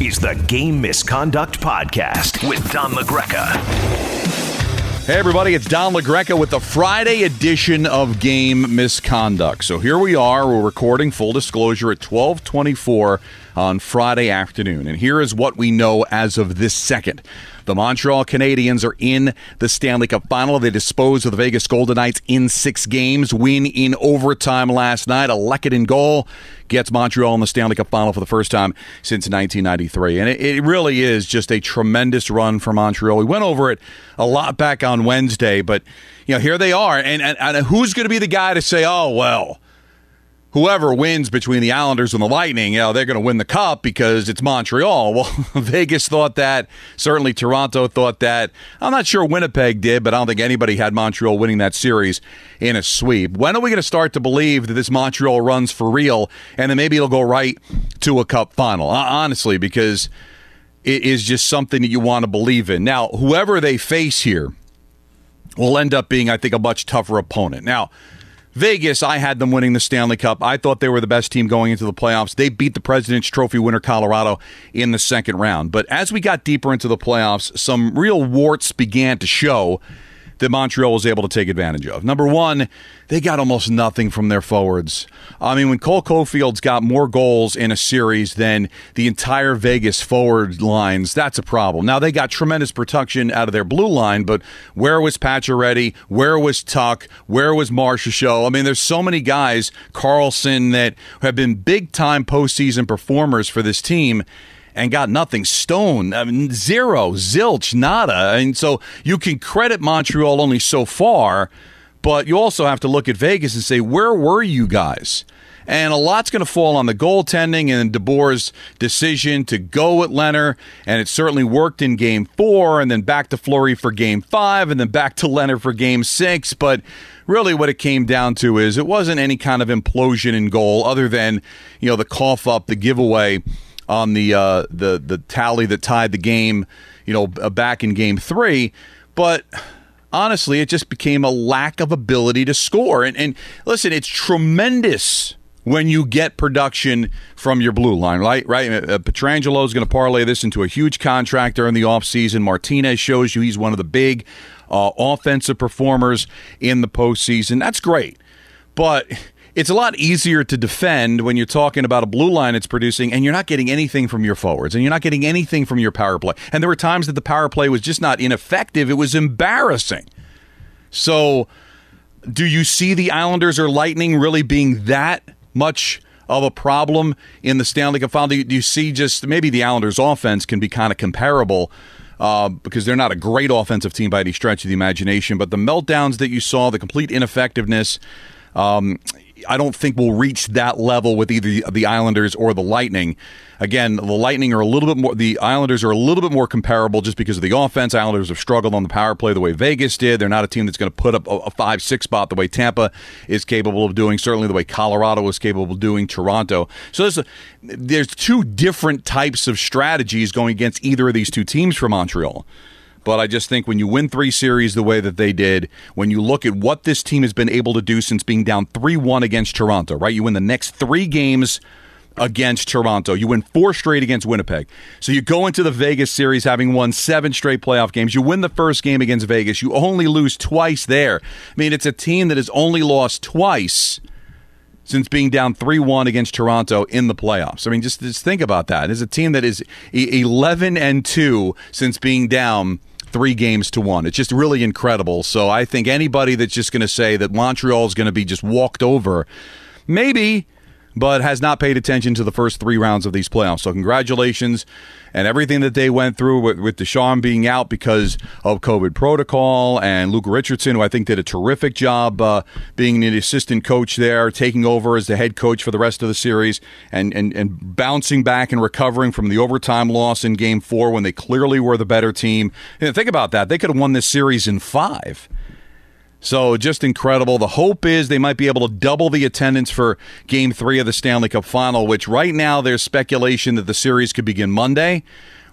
Is the Game Misconduct Podcast with Don LaGreca. Hey, everybody, it's Don LaGreca with the Friday edition of Game Misconduct. So here we are. We're recording full disclosure at 1224 on Friday afternoon. And here is what we know as of this second. The Montreal Canadiens are in the Stanley Cup final. They disposed of the Vegas Golden Knights in six games, win in overtime last night. A Lehkonen goal gets Montreal in the Stanley Cup final for the first time since 1993. And it, it really is just a tremendous run for Montreal. We went over it a lot back on Wednesday, but you know, here they are. And, and, and who's going to be the guy to say, oh, well, whoever wins between the Islanders and the Lightning, you know, they're going to win the cup because it's Montreal. Well, Vegas thought that. Certainly Toronto thought that. I'm not sure Winnipeg did, but I don't think anybody had Montreal winning that series in a sweep. When are we going to start to believe that this Montreal runs for real and then maybe it'll go right to a cup final? Honestly, because it is just something that you want to believe in. Now, whoever they face here will end up being, I think, a much tougher opponent. Now, Vegas, I had them winning the Stanley Cup. I thought they were the best team going into the playoffs. They beat the President's Trophy winner Colorado in the second round. But as we got deeper into the playoffs, some real warts began to show that Montreal was able to take advantage of. Number one, they got almost nothing from their forwards. I mean, when Cole Caufield's got more goals in a series than the entire Vegas forward lines, that's a problem. Now, they got tremendous protection out of their blue line, but where was Pacioretty? Where was Tuch? Where was Marchessault? I mean, there's so many guys, Karlsson, that have been big time postseason performers for this team and got nothing. Stone, I mean, zero, zilch, nada. And so you can credit Montreal only so far, but you also have to look at Vegas and say, where were you guys? And a lot's going to fall on the goaltending and DeBoer's decision to go with Lehner. And it certainly worked in game four, and then back to Fleury for game five, and then back to Lehner for game six. But really, what it came down to is it wasn't any kind of implosion in goal other than, you know, the cough up, the giveaway on the uh, the the tally that tied the game, you know, uh, back in Game Three, but honestly, it just became a lack of ability to score. And and listen, it's tremendous when you get production from your blue line, right? Right. Uh, Pietrangelo is going to parlay this into a huge contract during the offseason. Martinez shows you he's one of the big uh, offensive performers in the postseason. That's great, but it's a lot easier to defend when you're talking about a blue line it's producing and you're not getting anything from your forwards and you're not getting anything from your power play. And there were times that the power play was just not ineffective, it was embarrassing. So, do you see the Islanders or Lightning really being that much of a problem in the Stanley Cup final? Do you, do you see just maybe the Islanders' offense can be kind of comparable? Uh, because they're not a great offensive team by any stretch of the imagination, but the meltdowns that you saw, the complete ineffectiveness, um, I don't think we'll reach that level with either the Islanders or the Lightning. Again, the Lightning are a little bit more. The Islanders are a little bit more comparable just because of the offense. Islanders have struggled on the power play the way Vegas did. They're not a team that's going to put up a five six spot the way Tampa is capable of doing. Certainly the way Colorado is capable of doing. Toronto. So there's a, there's two different types of strategies going against either of these two teams for Montreal. But I just think when you win three series the way that they did, when you look at what this team has been able to do since being down 3 1 against Toronto, right? You win the next three games against Toronto. You win four straight against Winnipeg. So you go into the Vegas series having won seven straight playoff games. You win the first game against Vegas. You only lose twice there. I mean, it's a team that has only lost twice since being down 3-1 against Toronto in the playoffs. I mean, just, just think about that. It's a team that is 11 and 2 since being down three games to one. It's just really incredible. So I think anybody that's just going to say that Montreal is going to be just walked over, maybe but has not paid attention to the first three rounds of these playoffs. So congratulations and everything that they went through with, with Ducharme being out because of COVID protocol and Luke Richardson, who I think did a terrific job uh, being an assistant coach there, taking over as the head coach for the rest of the series and, and, and bouncing back and recovering from the overtime loss in game four when they clearly were the better team. And think about that. They could have won this series in five. So just incredible. The hope is they might be able to double the attendance for game three of the Stanley Cup final, which right now there's speculation that the series could begin Monday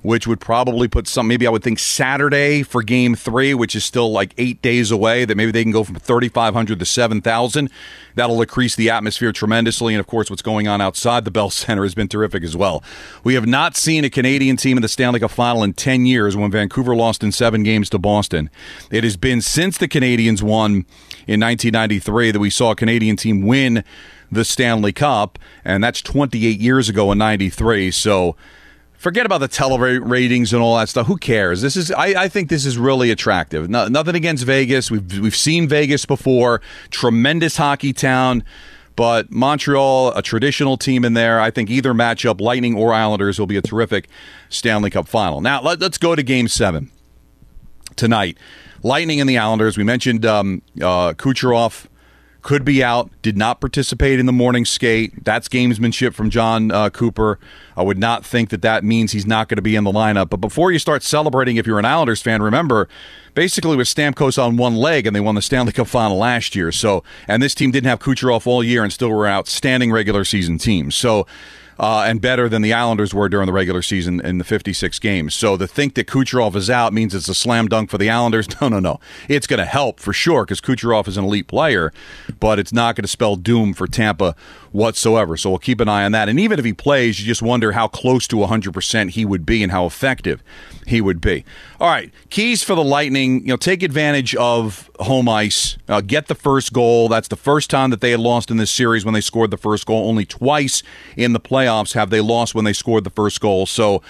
which would probably put some, maybe I would think Saturday for game three, which is still like eight days away, that maybe they can go from 3,500 to 7,000. That'll increase the atmosphere tremendously. And of course, what's going on outside the Bell Center has been terrific as well. We have not seen a Canadian team in the Stanley Cup final in 10 years when Vancouver lost in seven games to Boston. It has been since the Canadiens won in 1993 that we saw a Canadian team win the Stanley Cup, and that's 28 years ago in 93. So, forget about the tele ratings and all that stuff. Who cares? This is I, I think this is really attractive. No, nothing against Vegas. We've we've seen Vegas before. Tremendous hockey town. But Montreal, a traditional team in there. I think either matchup, Lightning or Islanders, will be a terrific Stanley Cup final. Now, let, us go to game seven tonight. Lightning and the Islanders. We mentioned um, uh, Kucherov could be out, did not participate in the morning skate. That's gamesmanship from Jon uh, Cooper. I would not think that that means he's not going to be in the lineup. But before you start celebrating, if you're an Islanders fan, remember, basically with Stamkos on one leg, and they won the Stanley Cup final last year. So, and this team didn't have Kucherov all year and still were an outstanding regular season team. So, uh, and better than the Islanders were during the regular season in the 56 games. So to think that Kucherov is out means it's a slam dunk for the Islanders. No, no, no. It's going to help for sure because Kucherov is an elite player, but it's not going to spell doom for Tampa whatsoever. So we'll keep an eye on that. And even if he plays, you just wonder how close to 100% he would be and how effective he would be. All right, keys for the Lightning. You know, take advantage of home ice. Uh, get the first goal. That's the first time that they had lost in this series when they scored the first goal. Only twice in the playoffs have they lost when they scored the first goal. So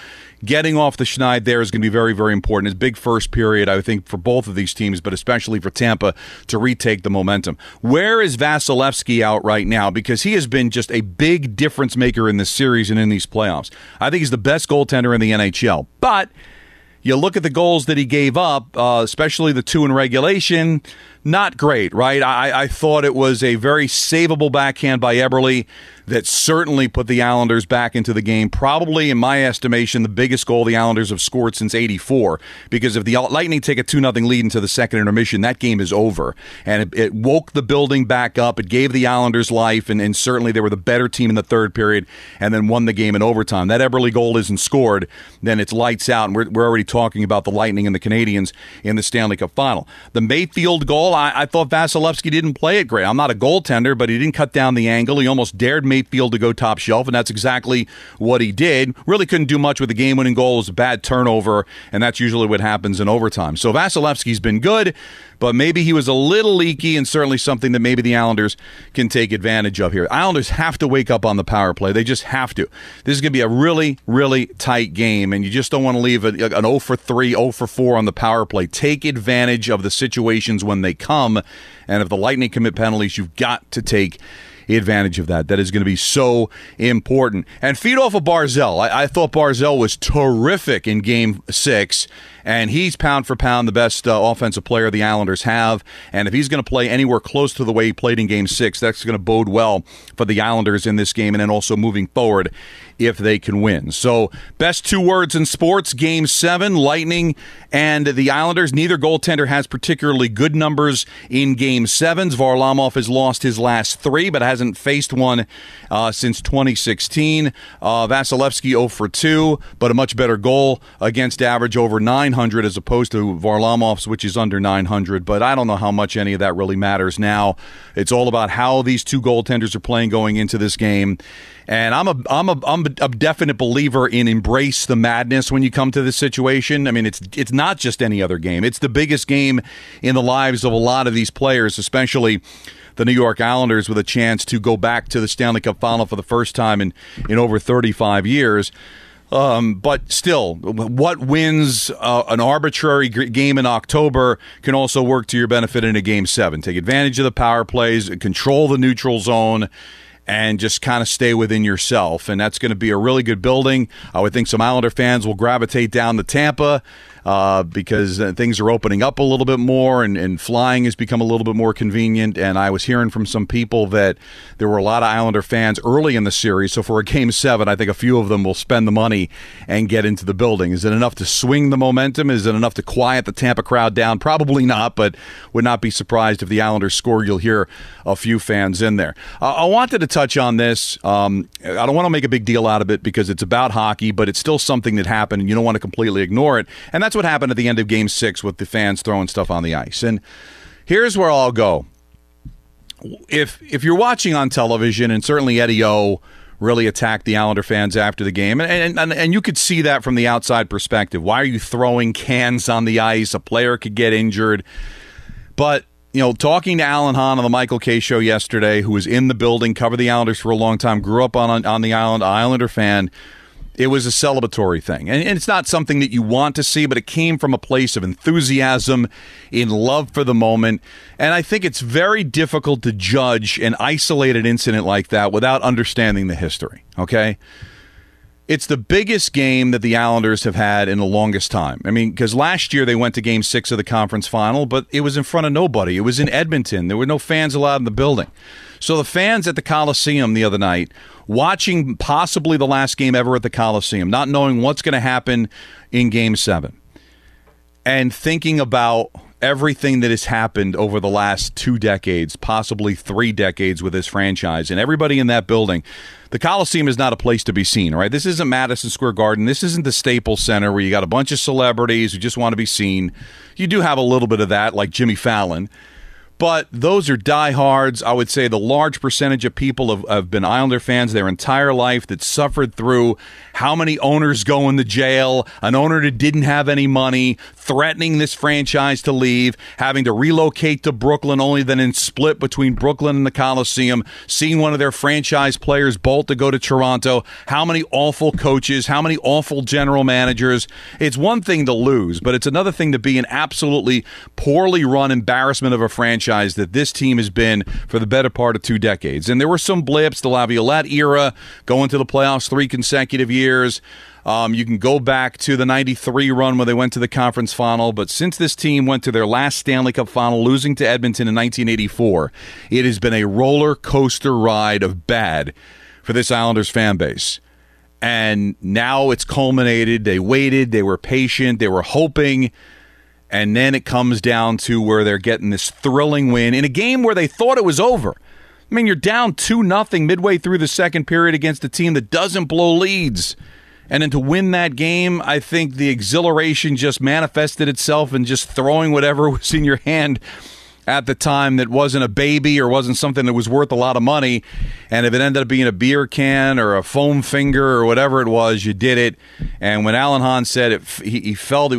getting off the schneid there is going to be very, very important. It's big first period, I think, for both of these teams, but especially for Tampa to retake the momentum. Where is Vasilevskiy out right now? Because he has been just a big difference maker in this series and in these playoffs. I think he's the best goaltender in the NHL. But you look at the goals that he gave up, uh, especially the two in regulation not great, right? I, I thought it was a very savable backhand by Eberle that certainly put the Islanders back into the game. Probably, in my estimation, the biggest goal the Islanders have scored since '84. Because if the Lightning take a two 0 lead into the second intermission, that game is over, and it, it, woke the building back up. It gave the Islanders life, and, and, certainly they were the better team in the third period, and then won the game in overtime. That Eberle goal isn't scored, then it's lights out, and we're, we're already talking about the Lightning and the Canadiens in the Stanley Cup Final. The Mayfield goal I, I thought Vasilevskiy didn't play it great. I'm not a goaltender, but he didn't cut down the angle. He almost dared Mayfield to go top shelf, and that's exactly what he did. Really couldn't do much with the game winning goal. It was a bad turnover, and that's usually what happens in overtime. So Vasilevskiy's been good but maybe he was a little leaky and certainly something that maybe the Islanders can take advantage of here. Islanders have to wake up on the power play. They just have to. This is going to be a really, really tight game, and you just don't want to leave an 0 for 3, 0 for 4 on the power play. Take advantage of the situations when they come, and if the Lightning commit penalties, you've got to take advantage of that. That is going to be so important. And feed off of Barzal. I, I thought Barzal was terrific in game six and he's pound for pound the best uh, offensive player the Islanders have. And if he's going to play anywhere close to the way he played in Game Six, that's going to bode well for the Islanders in this game, and then also moving forward if they can win. So, best two words in sports Game 7, Lightning and the Islanders. Neither goaltender has particularly good numbers in Game 7s. Varlamov has lost his last three, but hasn't faced one uh, since 2016. Uh, Vasilevskiy 0 for 2, but a much better goal against average over 900 as opposed to Varlamov's, which is under 900. But I don't know how much any of that really matters now. It's all about how these two goaltenders are playing going into this game. And I'm a I'm a I'm a definite believer in embrace the madness when you come to this situation. I mean, it's it's not just any other game. It's the biggest game in the lives of a lot of these players, especially the New York Islanders with a chance to go back to the Stanley Cup final for the first time in in over 35 years. Um, but still, what wins uh, an arbitrary game in October can also work to your benefit in a game seven. Take advantage of the power plays, control the neutral zone, and just kind of stay within yourself. And that's going to be a really good building. I would think some Islander fans will gravitate down to Tampa uh, because uh, things are opening up a little bit more and, and flying has become a little bit more convenient. And I was hearing from some people that there were a lot of Islander fans early in the series. So for a game seven, I think a few of them will spend the money and get into the building. Is it enough to swing the momentum? Is it enough to quiet the Tampa crowd down? Probably not, but would not be surprised if the Islanders score. You'll hear a few fans in there. Uh, I wanted to touch on this. Um, I don't want to make a big deal out of it because it's about hockey, but it's still something that happened, and you don't want to completely ignore it. And that's what happened at the end of Game Six with the fans throwing stuff on the ice. And here's where I'll go. If if you're watching on television, and certainly Eddie O really attacked the Islander fans after the game, and, and and you could see that from the outside perspective. Why are you throwing cans on the ice? A player could get injured, but you know, talking to Alan Hahn on the Michael Kay show yesterday, who was in the building, covered the Islanders for a long time, grew up on on the island, Islander fan. It was a celebratory thing. And, and it's not something that you want to see, but it came from a place of enthusiasm, in love for the moment. And I think it's very difficult to judge an isolated incident like that without understanding the history. Okay? It's the biggest game that the Islanders have had in the longest time. I mean, because last year they went to game six of the conference final, but it was in front of nobody. It was in Edmonton. There were no fans allowed in the building. So the fans at the Coliseum the other night, watching possibly the last game ever at the Coliseum, not knowing what's going to happen in game seven, and thinking about everything that has happened over the last two decades, possibly three decades with this franchise, and everybody in that building. The Coliseum is not a place to be seen, right? This isn't Madison Square Garden. This isn't the Staples Center where you got a bunch of celebrities who just want to be seen. You do have a little bit of that, like Jimmy Fallon. But those are diehards. I would say the large percentage of people have, have, been Islander fans their entire life that suffered through how many owners go into jail, an owner that didn't have any money, threatening this franchise to leave, having to relocate to Brooklyn, only then in split between Brooklyn and the Coliseum, seeing one of their franchise players bolt to go to Toronto. How many awful coaches, how many awful general managers. It's one thing to lose, but it's another thing to be an absolutely poorly run embarrassment of a franchise franchise that this team has been for the better part of two decades. And there were some blips, the Laviolette era, going to the playoffs three consecutive years. Um, you can go back to the 93 run where they went to the conference final, but since this team went to their last Stanley Cup final, losing to Edmonton in 1984, it has been a roller coaster ride of bad for this Islanders fan base. And now it's culminated. They waited, they were patient, they were hoping and then it comes down to where they're getting this thrilling win in a game where they thought it was over. I mean, you're down 2 nothing midway through the second period against a team that doesn't blow leads. And then to win that game, I think the exhilaration just manifested itself in just throwing whatever was in your hand at the time that wasn't a baby or wasn't something that was worth a lot of money. And if it ended up being a beer can or a foam finger or whatever it was, you did it. And when Alan Hahn said it, he, he felt it,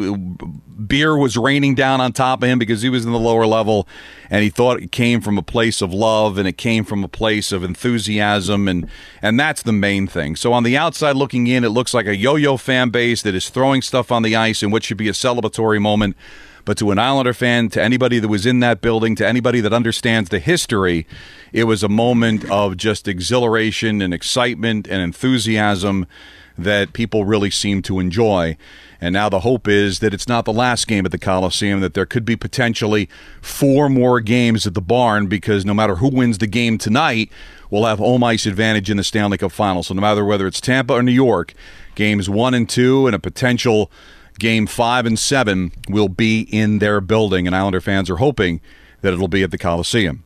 beer was raining down on top of him because he was in the lower level. And he thought it came from a place of love and it came from a place of enthusiasm. And, and that's the main thing. So on the outside looking in, it looks like a yo yo fan base that is throwing stuff on the ice in what should be a celebratory moment but to an Islander fan, to anybody that was in that building, to anybody that understands the history, it was a moment of just exhilaration and excitement and enthusiasm that people really seem to enjoy. And now the hope is that it's not the last game at the Coliseum, that there could be potentially four more games at the barn because no matter who wins the game tonight, we'll have home ice advantage in the Stanley Cup final. So no matter whether it's Tampa or New York, games one and two and a potential Game five and seven will be in their building, and Islander fans are hoping that it'll be at the Coliseum.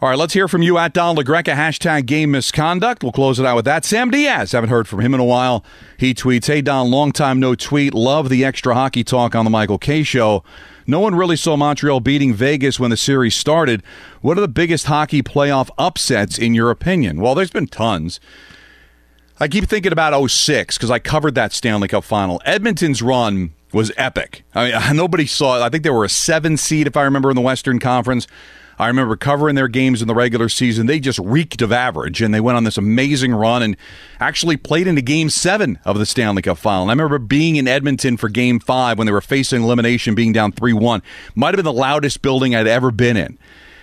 All right, let's hear from you at Don LaGreca, hashtag game misconduct. We'll close it out with that. Sam Diaz, haven't heard from him in a while. He tweets, Hey, Don, long time no tweet. Love the extra hockey talk on the Michael Kay Show. No one really saw Montreal beating Vegas when the series started. What are the biggest hockey playoff upsets in your opinion? Well, there's been tons. I keep thinking about 06 because I covered that Stanley Cup final. Edmonton's run was epic. I mean, nobody saw it. I think they were a seven seed, if I remember, in the Western Conference. I remember covering their games in the regular season. They just reeked of average, and they went on this amazing run and actually played into Game Seven of the Stanley Cup Final. And I remember being in Edmonton for Game Five when they were facing elimination, being down three one. Might have been the loudest building I'd ever been in,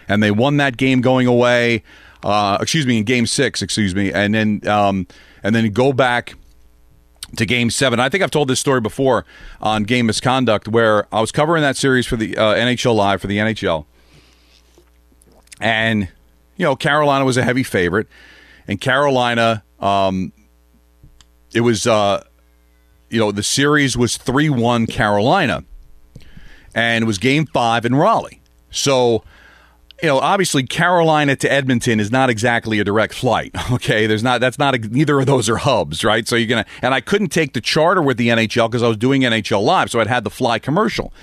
and they won that game going away. Uh, excuse me, in Game Six, excuse me, and then. Um, and then go back to game seven. I think I've told this story before on game misconduct where I was covering that series for the uh, NHL Live for the NHL. And, you know, Carolina was a heavy favorite. And Carolina, um, it was, uh, you know, the series was 3 1 Carolina. And it was game five in Raleigh. So you know, obviously Carolina to Edmonton is not exactly a direct flight. Okay, there's not that's not a, neither of those are hubs, right? So you're gonna and I couldn't take the charter with the NHL because I was doing NHL live, so I'd had the fly commercial.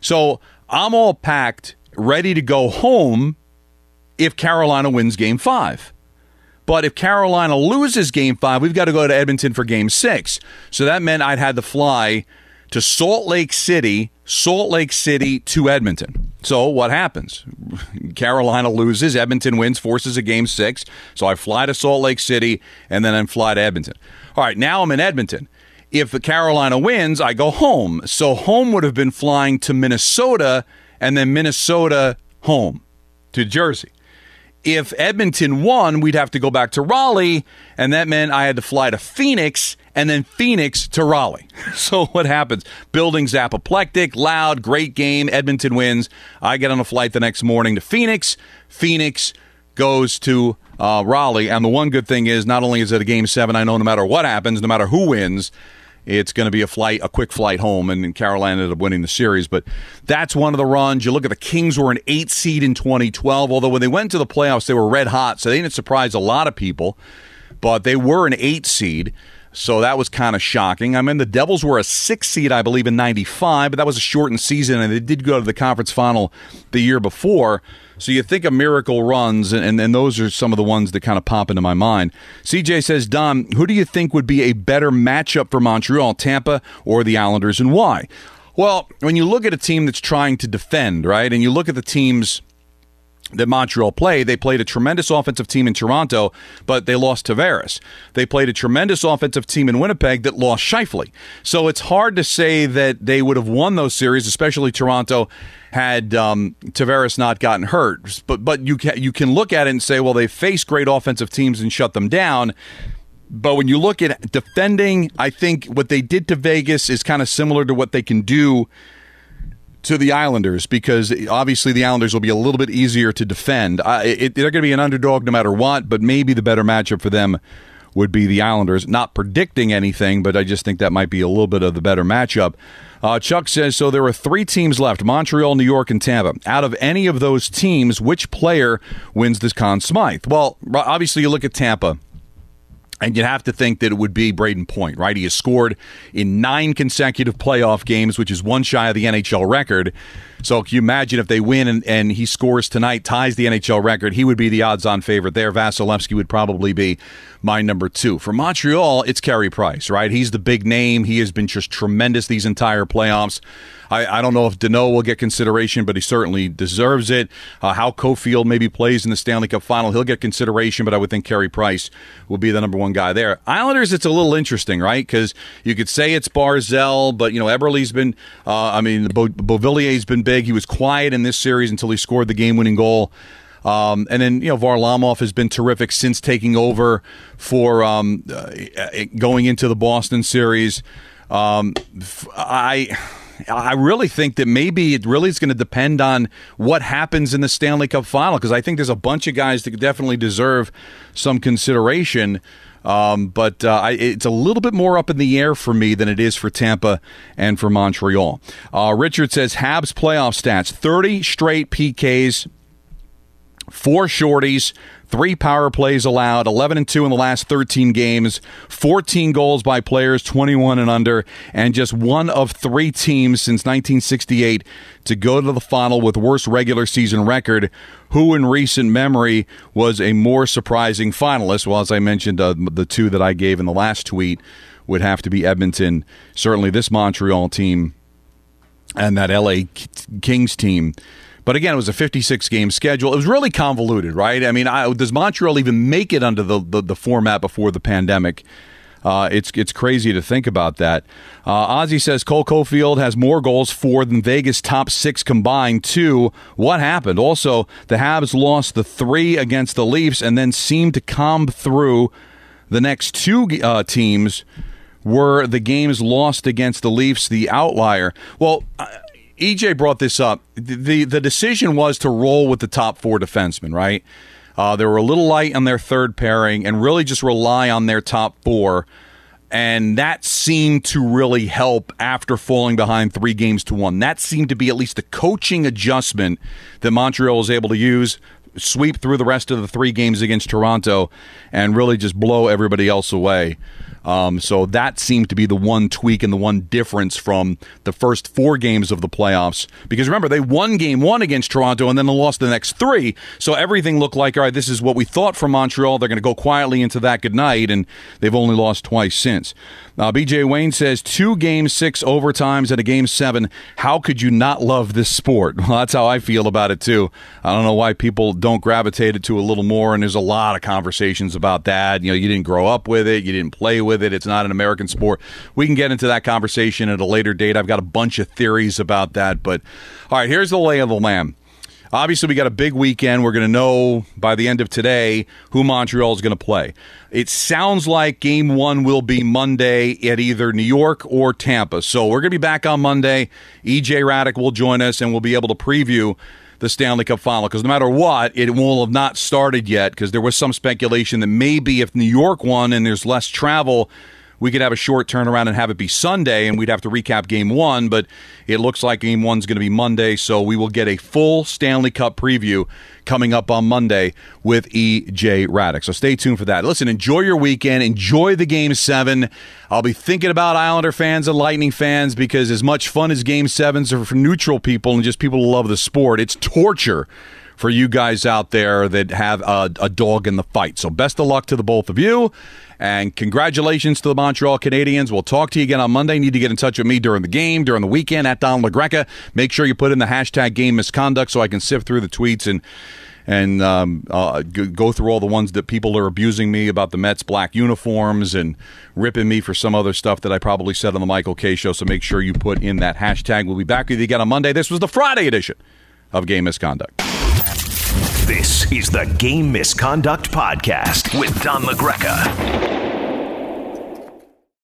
So I'm all packed, ready to go home if Carolina wins Game Five. But if Carolina loses Game Five, we've got to go to Edmonton for Game Six. So that meant I'd had to fly to Salt Lake City, Salt Lake City to Edmonton. So what happens? Carolina loses, Edmonton wins, forces a game six. So I fly to Salt Lake City and then I fly to Edmonton. All right, now I'm in Edmonton. If Carolina wins, I go home. So home would have been flying to Minnesota and then Minnesota home to Jersey. If Edmonton won, we'd have to go back to Raleigh, and that meant I had to fly to Phoenix and then Phoenix to Raleigh. So what happens? Building's apoplectic, loud, great game. Edmonton wins. I get on a flight the next morning to Phoenix. Phoenix goes to uh, Raleigh. And the one good thing is, not only is it a game seven, I know no matter what happens, no matter who wins, it's going to be a flight, a quick flight home, and Carolina ended up winning the series. But that's one of the runs. You look at the Kings were an eight seed in 2012, although when they went to the playoffs, they were red hot, so they didn't surprise a lot of people. But they were an eight seed. So that was kind of shocking. I mean, the Devils were a six seed, I believe, in 95, but that was a shortened season, and they did go to the conference final the year before. So you think of miracle runs, and, and, those are some of the ones that kind of pop into my mind. CJ says, Don, who do you think would be a better matchup for Montreal, Tampa or the Islanders, and why? Well, when you look at a team that's trying to defend, right, and you look at the teams that Montreal played. They played a tremendous offensive team in Toronto, but they lost Tavares. They played a tremendous offensive team in Winnipeg that lost Scheifele. So it's hard to say that they would have won those series, especially Toronto, had um, Tavares not gotten hurt. But but you can, you can look at it and say, well, they faced great offensive teams and shut them down. But when you look at defending, I think what they did to Vegas is kind of similar to what they can do to the Islanders because obviously the Islanders will be a little bit easier to defend. It, they're going to be an underdog no matter what, but maybe the better matchup for them would be the Islanders. Not predicting anything, but I just think that might be a little bit of the better matchup. Uh, Chuck says so. There are three teams left: Montreal, New York, and Tampa. Out of any of those teams, which player wins this Conn Smythe? Well, obviously you look at Tampa. And you'd have to think that it would be Brayden Point, right? He has scored in nine consecutive playoff games, which is one shy of the NHL record. So can you imagine if they win and, and he scores tonight, ties the NHL record, he would be the odds on favorite there. Vasilevskiy would probably be my number two. For Montreal, it's Carey Price, right? He's the big name. He has been just tremendous these entire playoffs. I, I don't know if Danault will get consideration, but he certainly deserves it. Uh, how Caufield maybe plays in the Stanley Cup final, he'll get consideration, but I would think Carey Price will be the number one guy there. Islanders, it's a little interesting, right? Because you could say it's Barzal, but, you know, Eberle's been, uh, I mean, Bo- Beauvillier's been big. He was quiet in this series until he scored the game winning goal. Um, and then you know Varlamov has been terrific since taking over for um, uh, going into the Boston series. Um, I I really think that maybe it really is going to depend on what happens in the Stanley Cup final because I think there's a bunch of guys that definitely deserve some consideration. Um, but uh, I, it's a little bit more up in the air for me than it is for Tampa and for Montreal. Uh, Richard says Habs playoff stats 30 straight PKs, four shorties, Three power plays allowed, 11 and 2 in the last 13 games, 14 goals by players, 21 and under, and just one of three teams since 1968 to go to the final with worst regular season record. Who in recent memory was a more surprising finalist? Well, as I mentioned, uh, the two that I gave in the last tweet would have to be Edmonton. Certainly, this Montreal team and that LA Kings team but again, it was a 56 game schedule. It was really convoluted, right? I mean, I, does Montreal even make it under the, the, the format before the pandemic? Uh, it's it's crazy to think about that. Uh, Ozzy says Cole Caufield has more goals for than Vegas top six combined. Two, what happened? Also, the Habs lost the three against the Leafs and then seemed to come through the next two uh, teams. Were the games lost against the Leafs the outlier? Well, EJ brought this up. The the decision was to roll with the top four defensemen, right? Uh, they were a little light on their third pairing and really just rely on their top four. and that seemed to really help after falling behind three games to one. That seemed to be at least a coaching adjustment that Montreal was able to use sweep through the rest of the three games against Toronto and really just blow everybody else away. Um, so that seemed to be the one tweak and the one difference from the first four games of the playoffs. Because remember, they won game one against Toronto and then they lost the next three. So everything looked like, all right, this is what we thought from Montreal. They're going to go quietly into that good night, and they've only lost twice since. Uh, BJ Wayne says two games, six overtimes, and a game seven. How could you not love this sport? Well, that's how I feel about it too. I don't know why people don't gravitate it to a little more, and there's a lot of conversations about that. You know, you didn't grow up with it, you didn't play with it, it's not an American sport. We can get into that conversation at a later date. I've got a bunch of theories about that, but all right, here's the lay of the land. Obviously, we got a big weekend. We're going to know by the end of today who Montreal is going to play. It sounds like game one will be Monday at either New York or Tampa. So we're going to be back on Monday. EJ Hradek will join us and we'll be able to preview the Stanley Cup final because no matter what, it will have not started yet because there was some speculation that maybe if New York won and there's less travel, we could have a short turnaround and have it be Sunday, and we'd have to recap game one. But it looks like game one's going to be Monday, so we will get a full Stanley Cup preview coming up on Monday with EJ Hradek. So stay tuned for that. Listen, enjoy your weekend. Enjoy the game seven. I'll be thinking about Islander fans and Lightning fans because as much fun as game sevens are for neutral people and just people who love the sport, it's torture for you guys out there that have a, a, dog in the fight. So, best of luck to the both of you. And congratulations to the Montreal Canadiens. We'll talk to you again on Monday. Need to get in touch with me during the game, during the weekend at Don LaGreca. Make sure you put in the hashtag game misconduct so I can sift through the tweets and and um, uh, go through all the ones that people are abusing me about the Mets black uniforms and ripping me for some other stuff that I probably said on the Michael Kay show. So make sure you put in that hashtag. We'll be back with you again on Monday. This was the Friday edition of Game Misconduct. This is the Game Misconduct Podcast with Don LaGreca.